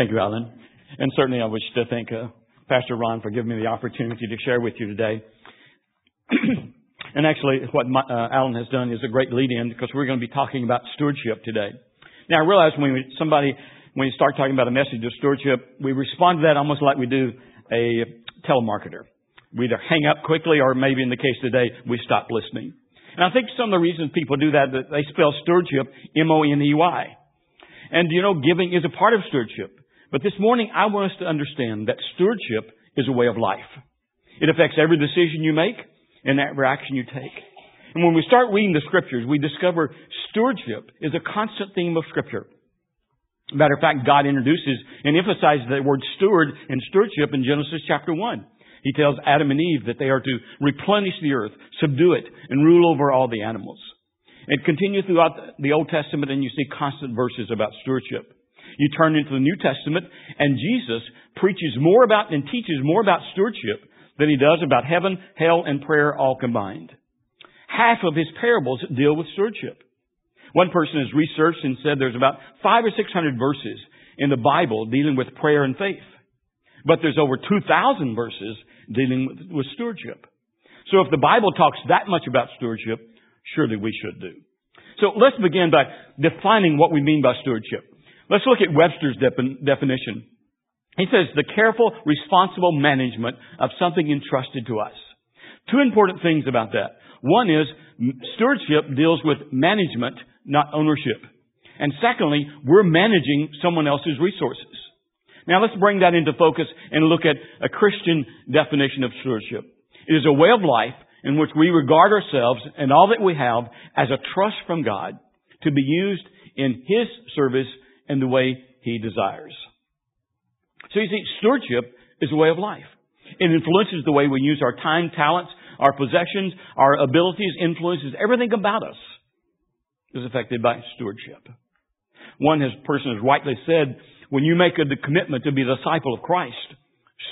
Thank you, Alan. And certainly I wish to thank uh, Pastor Ron for giving me the opportunity to share with you today. and actually, what my, uh, Alan has done is a great lead-in because we're going to be talking about stewardship today. Now, I realize when we, somebody, when you start talking about a message of stewardship, we respond to that almost like we do a telemarketer. We either hang up quickly or maybe in the case today, we stop listening. And I think some of the reasons people do that, that they spell stewardship M-O-N-E-Y. And you know, giving is a part of stewardship. But this morning, I want us to understand that stewardship is a way of life. It affects every decision you make and every action you take. And when we start reading the scriptures, we discover stewardship is a constant theme of scripture. Matter of fact, God introduces and emphasizes the word steward and stewardship in Genesis chapter 1. He tells Adam and Eve that they are to replenish the earth, subdue it, and rule over all the animals. And continue throughout the Old Testament and you see constant verses about stewardship. You turn into the New Testament and Jesus preaches more about and teaches more about stewardship than he does about heaven, hell, and prayer all combined. Half of his parables deal with stewardship. One person has researched and said there's about five or six hundred verses in the Bible dealing with prayer and faith. But there's over 2,000 verses dealing with, with stewardship. So if the Bible talks that much about stewardship, surely we should do. So let's begin by defining what we mean by stewardship. Let's look at Webster's definition. He says the careful, responsible management of something entrusted to us. Two important things about that. One is stewardship deals with management, not ownership. And secondly, we're managing someone else's resources. Now let's bring that into focus and look at a Christian definition of stewardship. It is a way of life in which we regard ourselves and all that we have as a trust from God to be used in His service in the way He desires. So you see, stewardship is a way of life. It influences the way we use our time, talents, our possessions, our abilities, influences everything about us is affected by stewardship. One has, person has rightly said, when you make a commitment to be a disciple of Christ,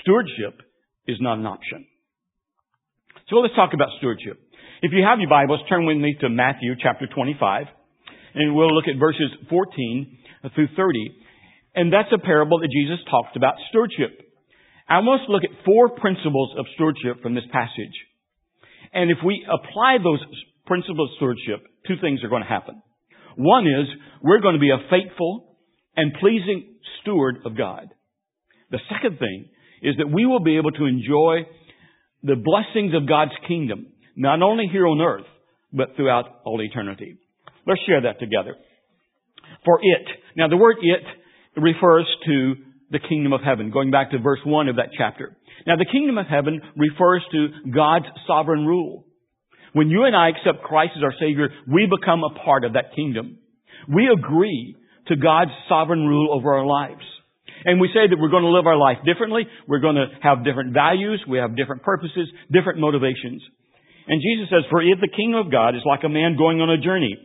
stewardship is not an option. So let's talk about stewardship. If you have your Bibles, turn with me to Matthew chapter 25, and we'll look at verses 14 through 30. And that's a parable that Jesus talks about stewardship. I want us to look at four principles of stewardship from this passage. And if we apply those principles of stewardship, two things are going to happen. One is we're going to be a faithful and pleasing steward of God. The second thing is that we will be able to enjoy the blessings of God's kingdom, not only here on earth, but throughout all eternity. Let's share that together. For it. Now the word it refers to the kingdom of heaven, going back to verse 1 of that chapter. Now the kingdom of heaven refers to God's sovereign rule. When you and I accept Christ as our Savior, we become a part of that kingdom. We agree to God's sovereign rule over our lives. And we say that we're going to live our life differently. We're going to have different values. We have different purposes, different motivations. And Jesus says, for if the kingdom of God is like a man going on a journey,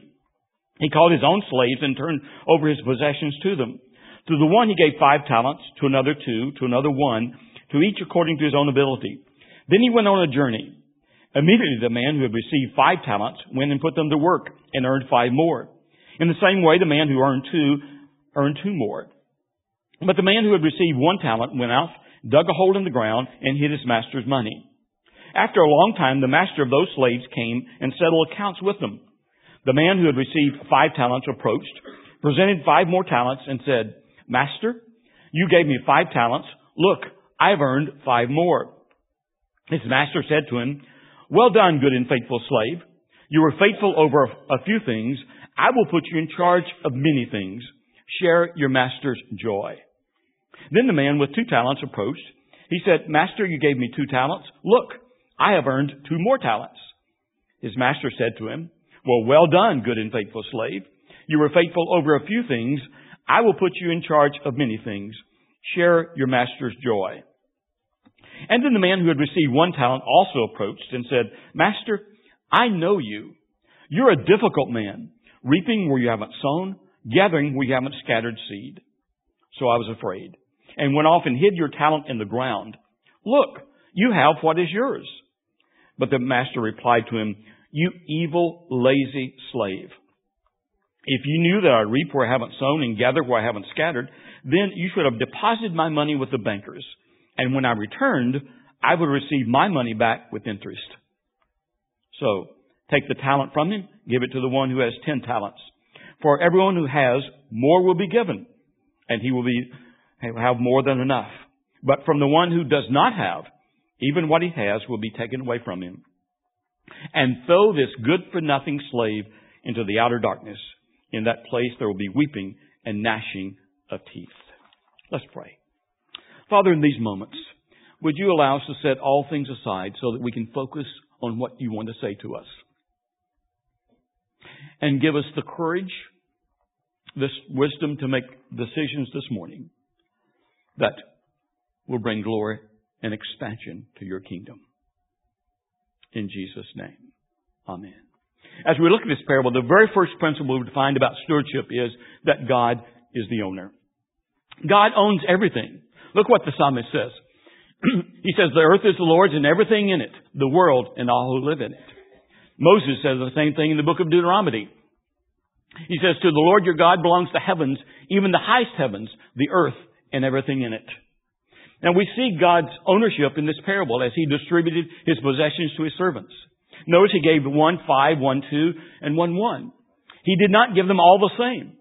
he called his own slaves and turned over his possessions to them. To the one he gave five talents, to another two, to another one, to each according to his own ability. Then he went on a journey. Immediately the man who had received five talents went and put them to work and earned five more. In the same way, the man who earned two earned two more. But the man who had received one talent went out, dug a hole in the ground, and hid his master's money. After a long time, the master of those slaves came and settled accounts with them. The man who had received five talents approached, presented five more talents, and said, Master, you gave me five talents. Look, I've earned five more. His master said to him, Well done, good and faithful slave. You were faithful over a few things. I will put you in charge of many things. Share your master's joy. Then the man with two talents approached. He said, Master, you gave me two talents. Look, I have earned two more talents. His master said to him, Well, well done, good and faithful slave. You were faithful over a few things. I will put you in charge of many things. Share your master's joy. And then the man who had received one talent also approached and said, Master, I know you. You're a difficult man reaping where you haven't sown, gathering where you haven't scattered seed. So I was afraid and went off and hid your talent in the ground. Look, you have what is yours. But the master replied to him, you evil, lazy slave. If you knew that I reap where I haven't sown and gather where I haven't scattered, then you should have deposited my money with the bankers. And when I returned, I would receive my money back with interest. So, take the talent from him, give it to the one who has ten talents. For everyone who has, more will be given, and he will be, have more than enough. But from the one who does not have, even what he has will be taken away from him. And throw this good for nothing slave into the outer darkness. In that place there will be weeping and gnashing of teeth. Let's pray. Father, in these moments, would you allow us to set all things aside so that we can focus on what you want to say to us? And give us the courage, this wisdom to make decisions this morning that will bring glory and expansion to your kingdom. In Jesus' name. Amen. As we look at this parable, the very first principle we find about stewardship is that God is the owner. God owns everything. Look what the psalmist says. he says, the earth is the Lord's and everything in it, the world and all who live in it. Moses says the same thing in the book of Deuteronomy. He says, to the Lord your God belongs the heavens, even the highest heavens, the earth and everything in it. Now we see God's ownership in this parable as he distributed his possessions to his servants. Notice he gave one five, one two, and one one. He did not give them all the same.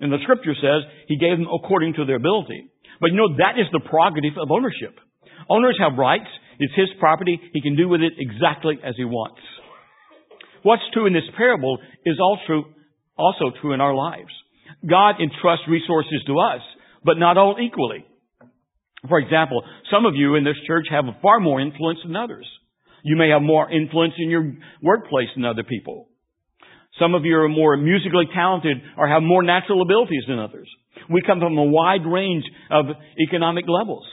And the scripture says he gave them according to their ability. But you know, that is the prerogative of ownership. Owners have rights. It's his property. He can do with it exactly as he wants. What's true in this parable is also, also true in our lives. God entrusts resources to us, but not all equally. For example, some of you in this church have far more influence than others. You may have more influence in your workplace than other people. Some of you are more musically talented or have more natural abilities than others. We come from a wide range of economic levels.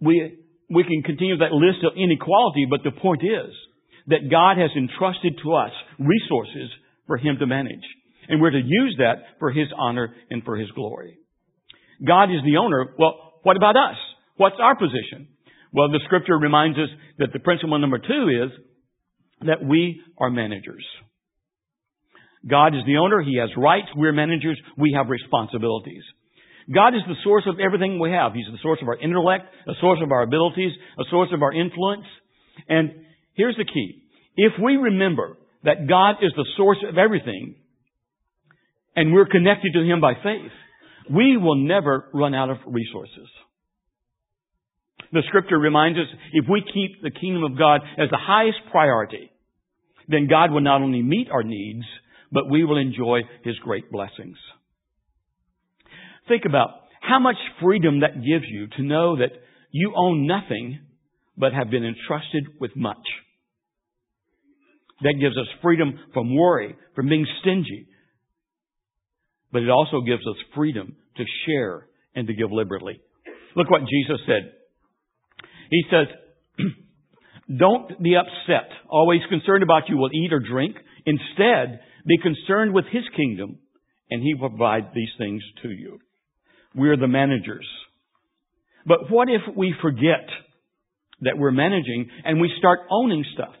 We, we can continue that list of inequality, but the point is that God has entrusted to us resources for Him to manage. And we're to use that for His honor and for His glory. God is the owner. Well, what about us? What's our position? Well, the scripture reminds us that the principle number two is that we are managers. God is the owner. He has rights. We're managers. We have responsibilities. God is the source of everything we have. He's the source of our intellect, a source of our abilities, a source of our influence. And here's the key. If we remember that God is the source of everything, and we're connected to Him by faith, we will never run out of resources. The scripture reminds us if we keep the kingdom of God as the highest priority, then God will not only meet our needs, but we will enjoy His great blessings. Think about how much freedom that gives you to know that you own nothing, but have been entrusted with much. That gives us freedom from worry, from being stingy, but it also gives us freedom to share and to give liberally. Look what Jesus said. He says, don't be upset, always concerned about you will eat or drink. Instead, be concerned with His kingdom and He will provide these things to you. We're the managers. But what if we forget that we're managing and we start owning stuff?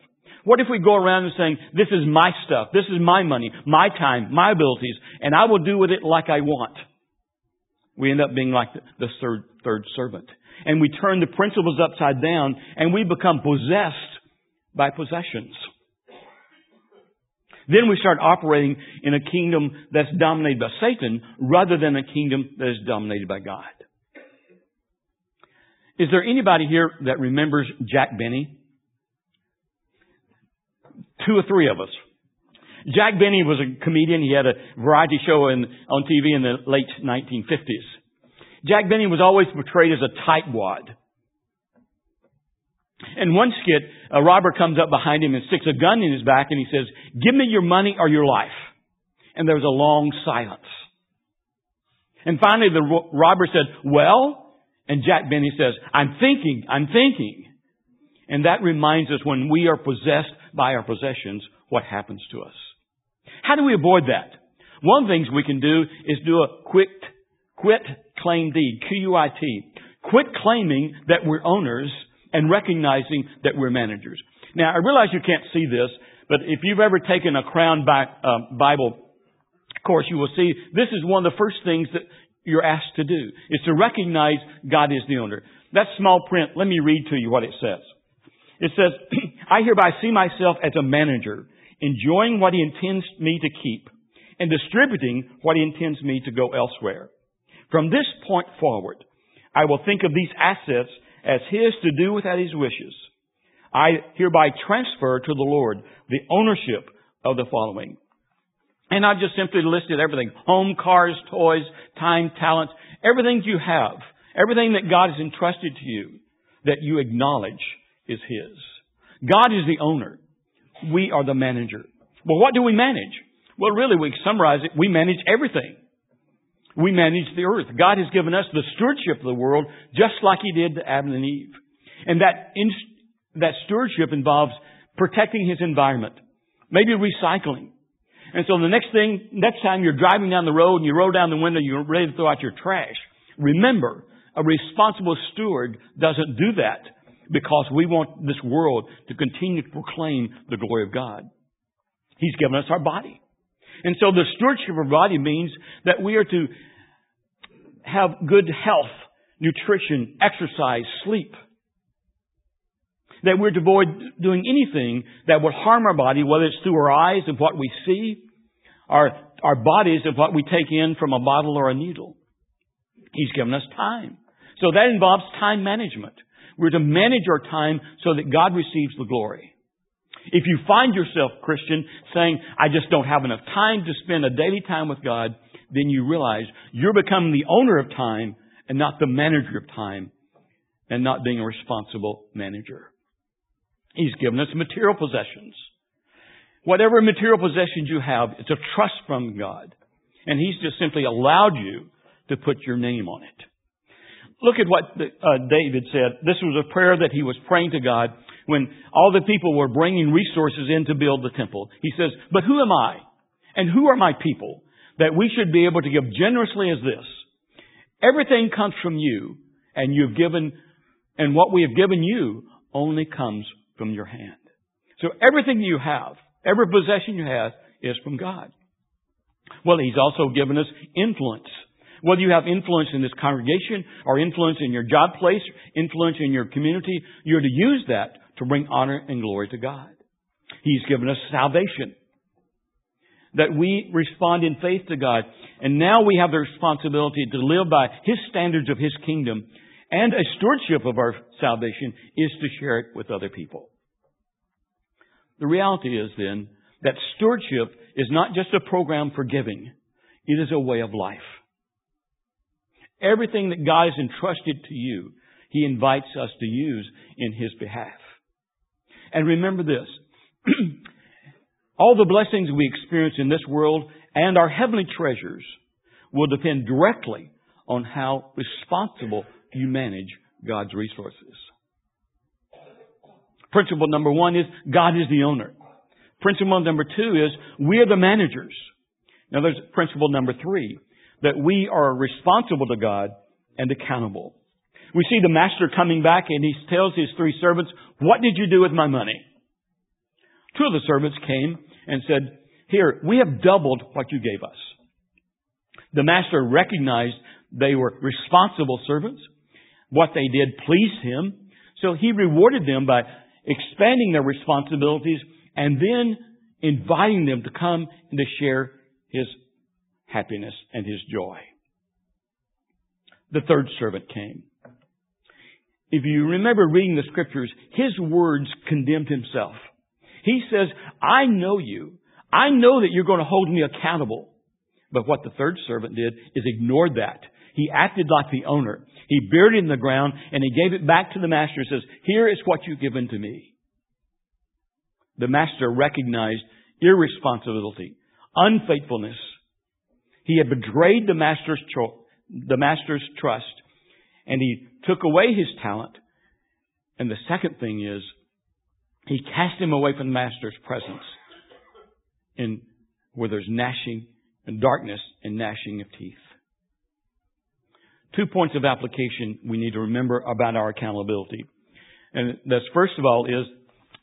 What if we go around and saying, this is my stuff, this is my money, my time, my abilities, and I will do with it like I want? We end up being like the third, third servant. And we turn the principles upside down and we become possessed by possessions. Then we start operating in a kingdom that's dominated by Satan rather than a kingdom that is dominated by God. Is there anybody here that remembers Jack Benny? Two or three of us. Jack Benny was a comedian. He had a variety show in, on TV in the late 1950s. Jack Benny was always portrayed as a tightwad. In one skit, a robber comes up behind him and sticks a gun in his back and he says, give me your money or your life. And there was a long silence. And finally the robber said, well, and Jack Benny says, I'm thinking, I'm thinking. And that reminds us when we are possessed by our possessions, what happens to us. How do we avoid that? One of the things we can do is do a quick, quit claim deed, Q-U-I-T. Quit claiming that we're owners and recognizing that we're managers. Now, I realize you can't see this, but if you've ever taken a Crown uh, Bible course, you will see this is one of the first things that you're asked to do, is to recognize God is the owner. That small print, let me read to you what it says. It says, I hereby see myself as a manager, enjoying what he intends me to keep and distributing what he intends me to go elsewhere. From this point forward, I will think of these assets as his to do without his wishes. I hereby transfer to the Lord the ownership of the following. And I've just simply listed everything. Home, cars, toys, time, talents, everything you have, everything that God has entrusted to you that you acknowledge is His. God is the owner. We are the manager. Well, what do we manage? Well, really, we summarize it. We manage everything. We manage the earth. God has given us the stewardship of the world just like He did to Adam and Eve. And that, in, that stewardship involves protecting His environment, maybe recycling. And so the next thing, next time you're driving down the road and you roll down the window, you're ready to throw out your trash. Remember, a responsible steward doesn't do that because we want this world to continue to proclaim the glory of God. He's given us our body. And so the stewardship of our body means that we are to have good health, nutrition, exercise, sleep. That we're to avoid doing anything that would harm our body, whether it's through our eyes of what we see, our, our bodies of what we take in from a bottle or a needle. He's given us time. So that involves time management. We're to manage our time so that God receives the glory. If you find yourself, Christian, saying, I just don't have enough time to spend a daily time with God, then you realize you're becoming the owner of time and not the manager of time and not being a responsible manager. He's given us material possessions. Whatever material possessions you have, it's a trust from God. And He's just simply allowed you to put your name on it. Look at what uh, David said. This was a prayer that he was praying to God when all the people were bringing resources in to build the temple. He says, But who am I? And who are my people that we should be able to give generously as this? Everything comes from you, and you've given, and what we have given you only comes from your hand. So everything you have, every possession you have, is from God. Well, He's also given us influence. Whether you have influence in this congregation or influence in your job place, influence in your community, you're to use that to bring honor and glory to God. He's given us salvation. That we respond in faith to God. And now we have the responsibility to live by His standards of His kingdom. And a stewardship of our salvation is to share it with other people. The reality is then that stewardship is not just a program for giving. It is a way of life. Everything that God has entrusted to you, He invites us to use in His behalf. And remember this. All the blessings we experience in this world and our heavenly treasures will depend directly on how responsible you manage God's resources. Principle number one is God is the owner. Principle number two is we are the managers. Now there's principle number three that we are responsible to God and accountable. We see the master coming back and he tells his three servants, what did you do with my money? Two of the servants came and said, here, we have doubled what you gave us. The master recognized they were responsible servants. What they did pleased him. So he rewarded them by expanding their responsibilities and then inviting them to come and to share his happiness and his joy. The third servant came. If you remember reading the scriptures, his words condemned himself. He says, I know you. I know that you're going to hold me accountable. But what the third servant did is ignored that. He acted like the owner. He buried it in the ground and he gave it back to the master and says, here is what you've given to me. The master recognized irresponsibility, unfaithfulness, he had betrayed the master's, the master's trust and he took away his talent. And the second thing is, he cast him away from the master's presence in where there's gnashing and darkness and gnashing of teeth. Two points of application we need to remember about our accountability. And that's first of all is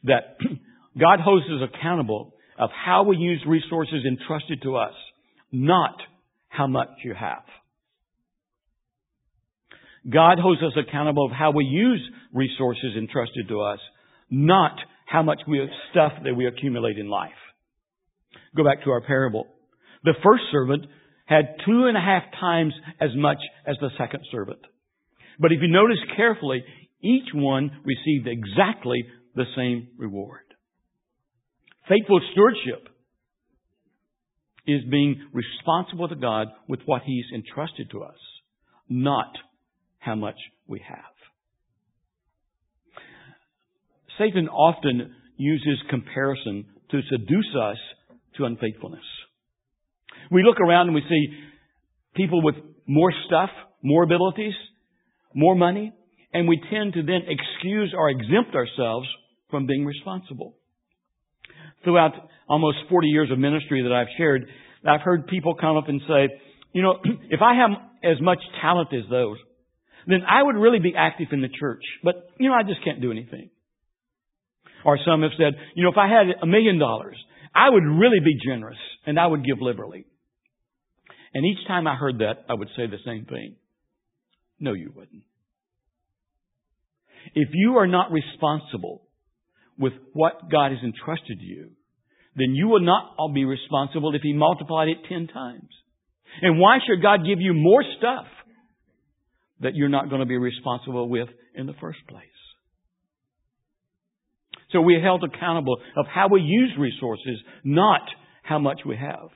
that God holds us accountable of how we use resources entrusted to us not how much you have. God holds us accountable of how we use resources entrusted to us, not how much we have stuff that we accumulate in life. Go back to our parable. The first servant had two and a half times as much as the second servant. But if you notice carefully, each one received exactly the same reward. Faithful stewardship is being responsible to God with what He's entrusted to us, not how much we have. Satan often uses comparison to seduce us to unfaithfulness. We look around and we see people with more stuff, more abilities, more money, and we tend to then excuse or exempt ourselves from being responsible. Throughout almost 40 years of ministry that I've shared, I've heard people come up and say, you know, if I have as much talent as those, then I would really be active in the church. But, you know, I just can't do anything. Or some have said, you know, if I had a million dollars, I would really be generous and I would give liberally. And each time I heard that, I would say the same thing. No, you wouldn't. If you are not responsible with what God has entrusted you, then you will not all be responsible if He multiplied it ten times. And why should God give you more stuff that you're not going to be responsible with in the first place? So we are held accountable of how we use resources, not how much we have.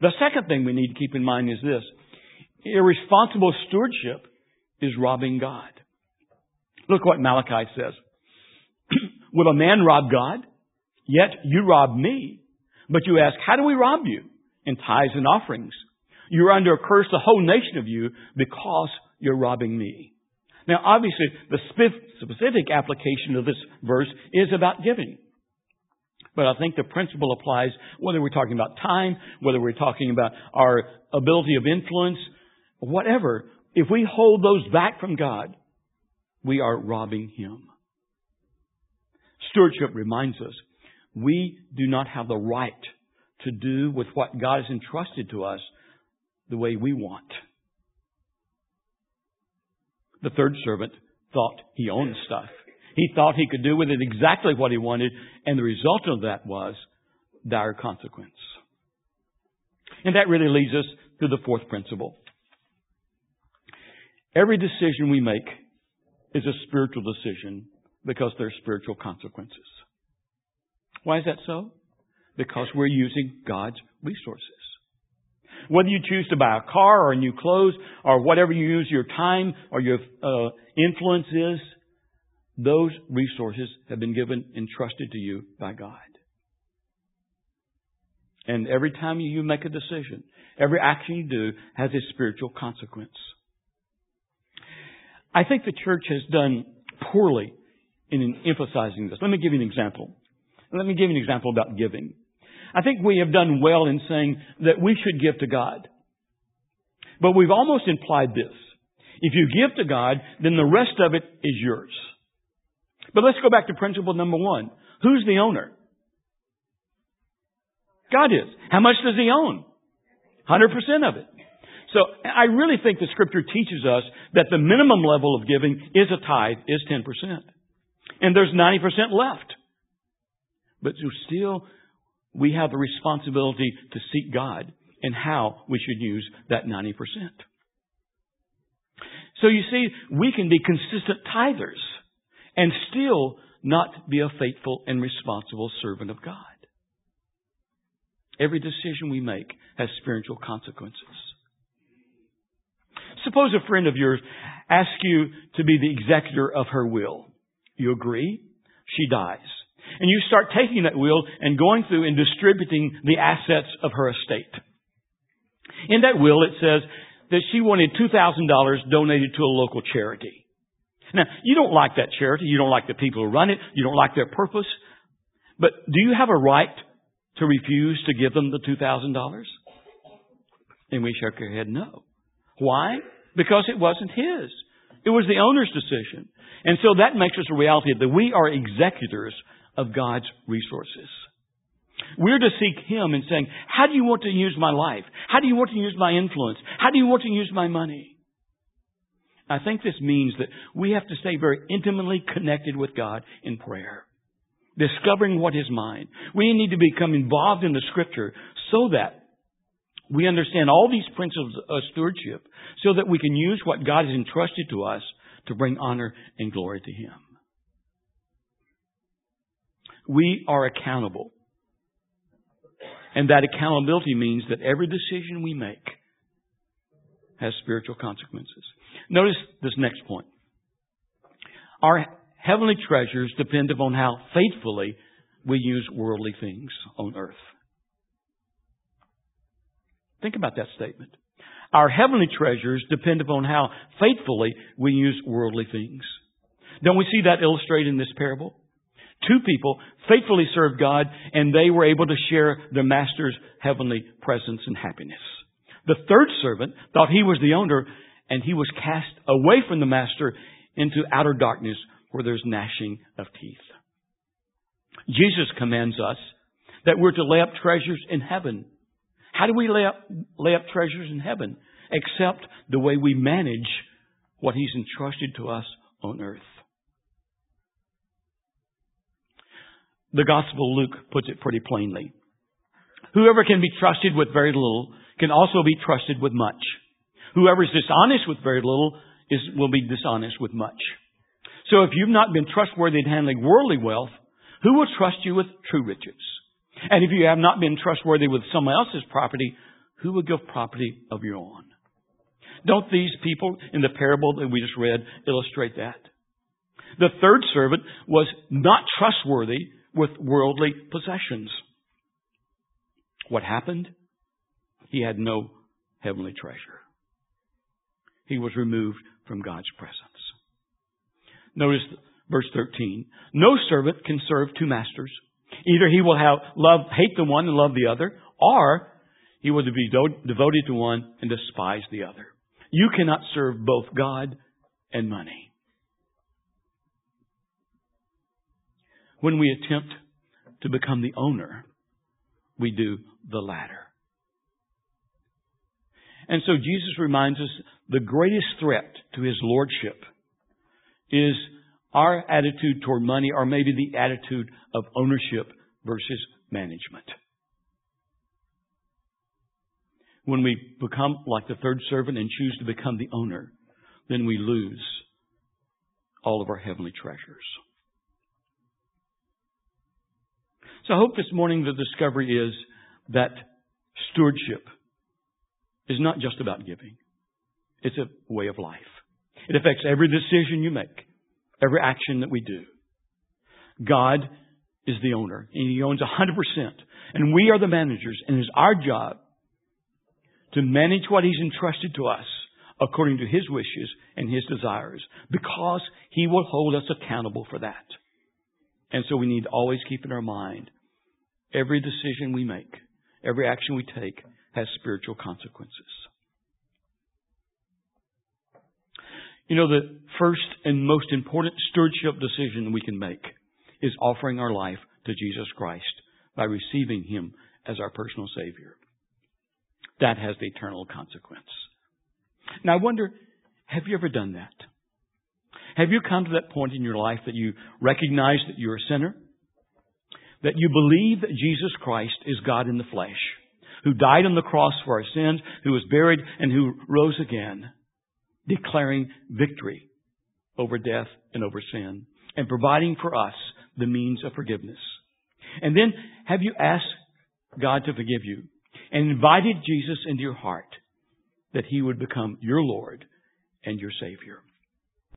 The second thing we need to keep in mind is this. Irresponsible stewardship is robbing God. Look what Malachi says. Will a man rob God? Yet you rob me. But you ask, how do we rob you? In tithes and offerings. You're under a curse, the whole nation of you, because you're robbing me. Now, obviously, the specific application of this verse is about giving. But I think the principle applies whether we're talking about time, whether we're talking about our ability of influence, whatever. If we hold those back from God, we are robbing Him. Stewardship reminds us we do not have the right to do with what God has entrusted to us the way we want. The third servant thought he owned stuff. He thought he could do with it exactly what he wanted, and the result of that was dire consequence. And that really leads us to the fourth principle. Every decision we make is a spiritual decision because there are spiritual consequences. Why is that so? Because we're using God's resources. Whether you choose to buy a car or new clothes or whatever you use your time or your uh, influence is, those resources have been given, and entrusted to you by God. And every time you make a decision, every action you do has a spiritual consequence. I think the church has done poorly in emphasizing this. Let me give you an example. Let me give you an example about giving. I think we have done well in saying that we should give to God. But we've almost implied this. If you give to God, then the rest of it is yours. But let's go back to principle number one. Who's the owner? God is. How much does he own? 100% of it. So I really think the scripture teaches us that the minimum level of giving is a tithe, is 10%. And there's 90% left. But still, we have the responsibility to seek God and how we should use that 90%. So you see, we can be consistent tithers and still not be a faithful and responsible servant of God. Every decision we make has spiritual consequences. Suppose a friend of yours asks you to be the executor of her will. You agree? She dies. And you start taking that will and going through and distributing the assets of her estate. In that will, it says that she wanted $2,000 donated to a local charity. Now, you don't like that charity. You don't like the people who run it. You don't like their purpose. But do you have a right to refuse to give them the $2,000? And we shook our head no. Why? Because it wasn't his. It was the owner's decision. And so that makes us a reality that we are executors of God's resources. We're to seek Him and saying, how do you want to use my life? How do you want to use my influence? How do you want to use my money? I think this means that we have to stay very intimately connected with God in prayer. Discovering what His mind. We need to become involved in the Scripture so that we understand all these principles of stewardship so that we can use what God has entrusted to us to bring honor and glory to Him. We are accountable. And that accountability means that every decision we make has spiritual consequences. Notice this next point. Our heavenly treasures depend upon how faithfully we use worldly things on earth. Think about that statement. Our heavenly treasures depend upon how faithfully we use worldly things. Don't we see that illustrated in this parable? Two people faithfully served God and they were able to share their master's heavenly presence and happiness. The third servant thought he was the owner and he was cast away from the master into outer darkness where there's gnashing of teeth. Jesus commands us that we're to lay up treasures in heaven. How do we lay up, lay up treasures in heaven? Except the way we manage what He's entrusted to us on earth. The Gospel of Luke puts it pretty plainly. Whoever can be trusted with very little can also be trusted with much. Whoever is dishonest with very little is, will be dishonest with much. So if you've not been trustworthy in handling worldly wealth, who will trust you with true riches? And if you have not been trustworthy with someone else's property, who will give property of your own? Don't these people in the parable that we just read illustrate that? The third servant was not trustworthy with worldly possessions. What happened? He had no heavenly treasure. He was removed from God's presence. Notice verse 13. No servant can serve two masters. Either he will have love, hate the one and love the other, or he will be devoted to one and despise the other. You cannot serve both God and money. When we attempt to become the owner, we do the latter. And so Jesus reminds us the greatest threat to his lordship is our attitude toward money or maybe the attitude of ownership versus management. When we become like the third servant and choose to become the owner, then we lose all of our heavenly treasures. So I hope this morning the discovery is that stewardship is not just about giving. It's a way of life. It affects every decision you make, every action that we do. God is the owner, and He owns 100%. And we are the managers, and it is our job to manage what He's entrusted to us according to His wishes and His desires, because He will hold us accountable for that. And so we need to always keep in our mind every decision we make, every action we take has spiritual consequences. You know, the first and most important stewardship decision we can make is offering our life to Jesus Christ by receiving Him as our personal Savior. That has the eternal consequence. Now I wonder, have you ever done that? Have you come to that point in your life that you recognize that you're a sinner? That you believe that Jesus Christ is God in the flesh, who died on the cross for our sins, who was buried, and who rose again, declaring victory over death and over sin, and providing for us the means of forgiveness. And then have you asked God to forgive you and invited Jesus into your heart that he would become your Lord and your Savior?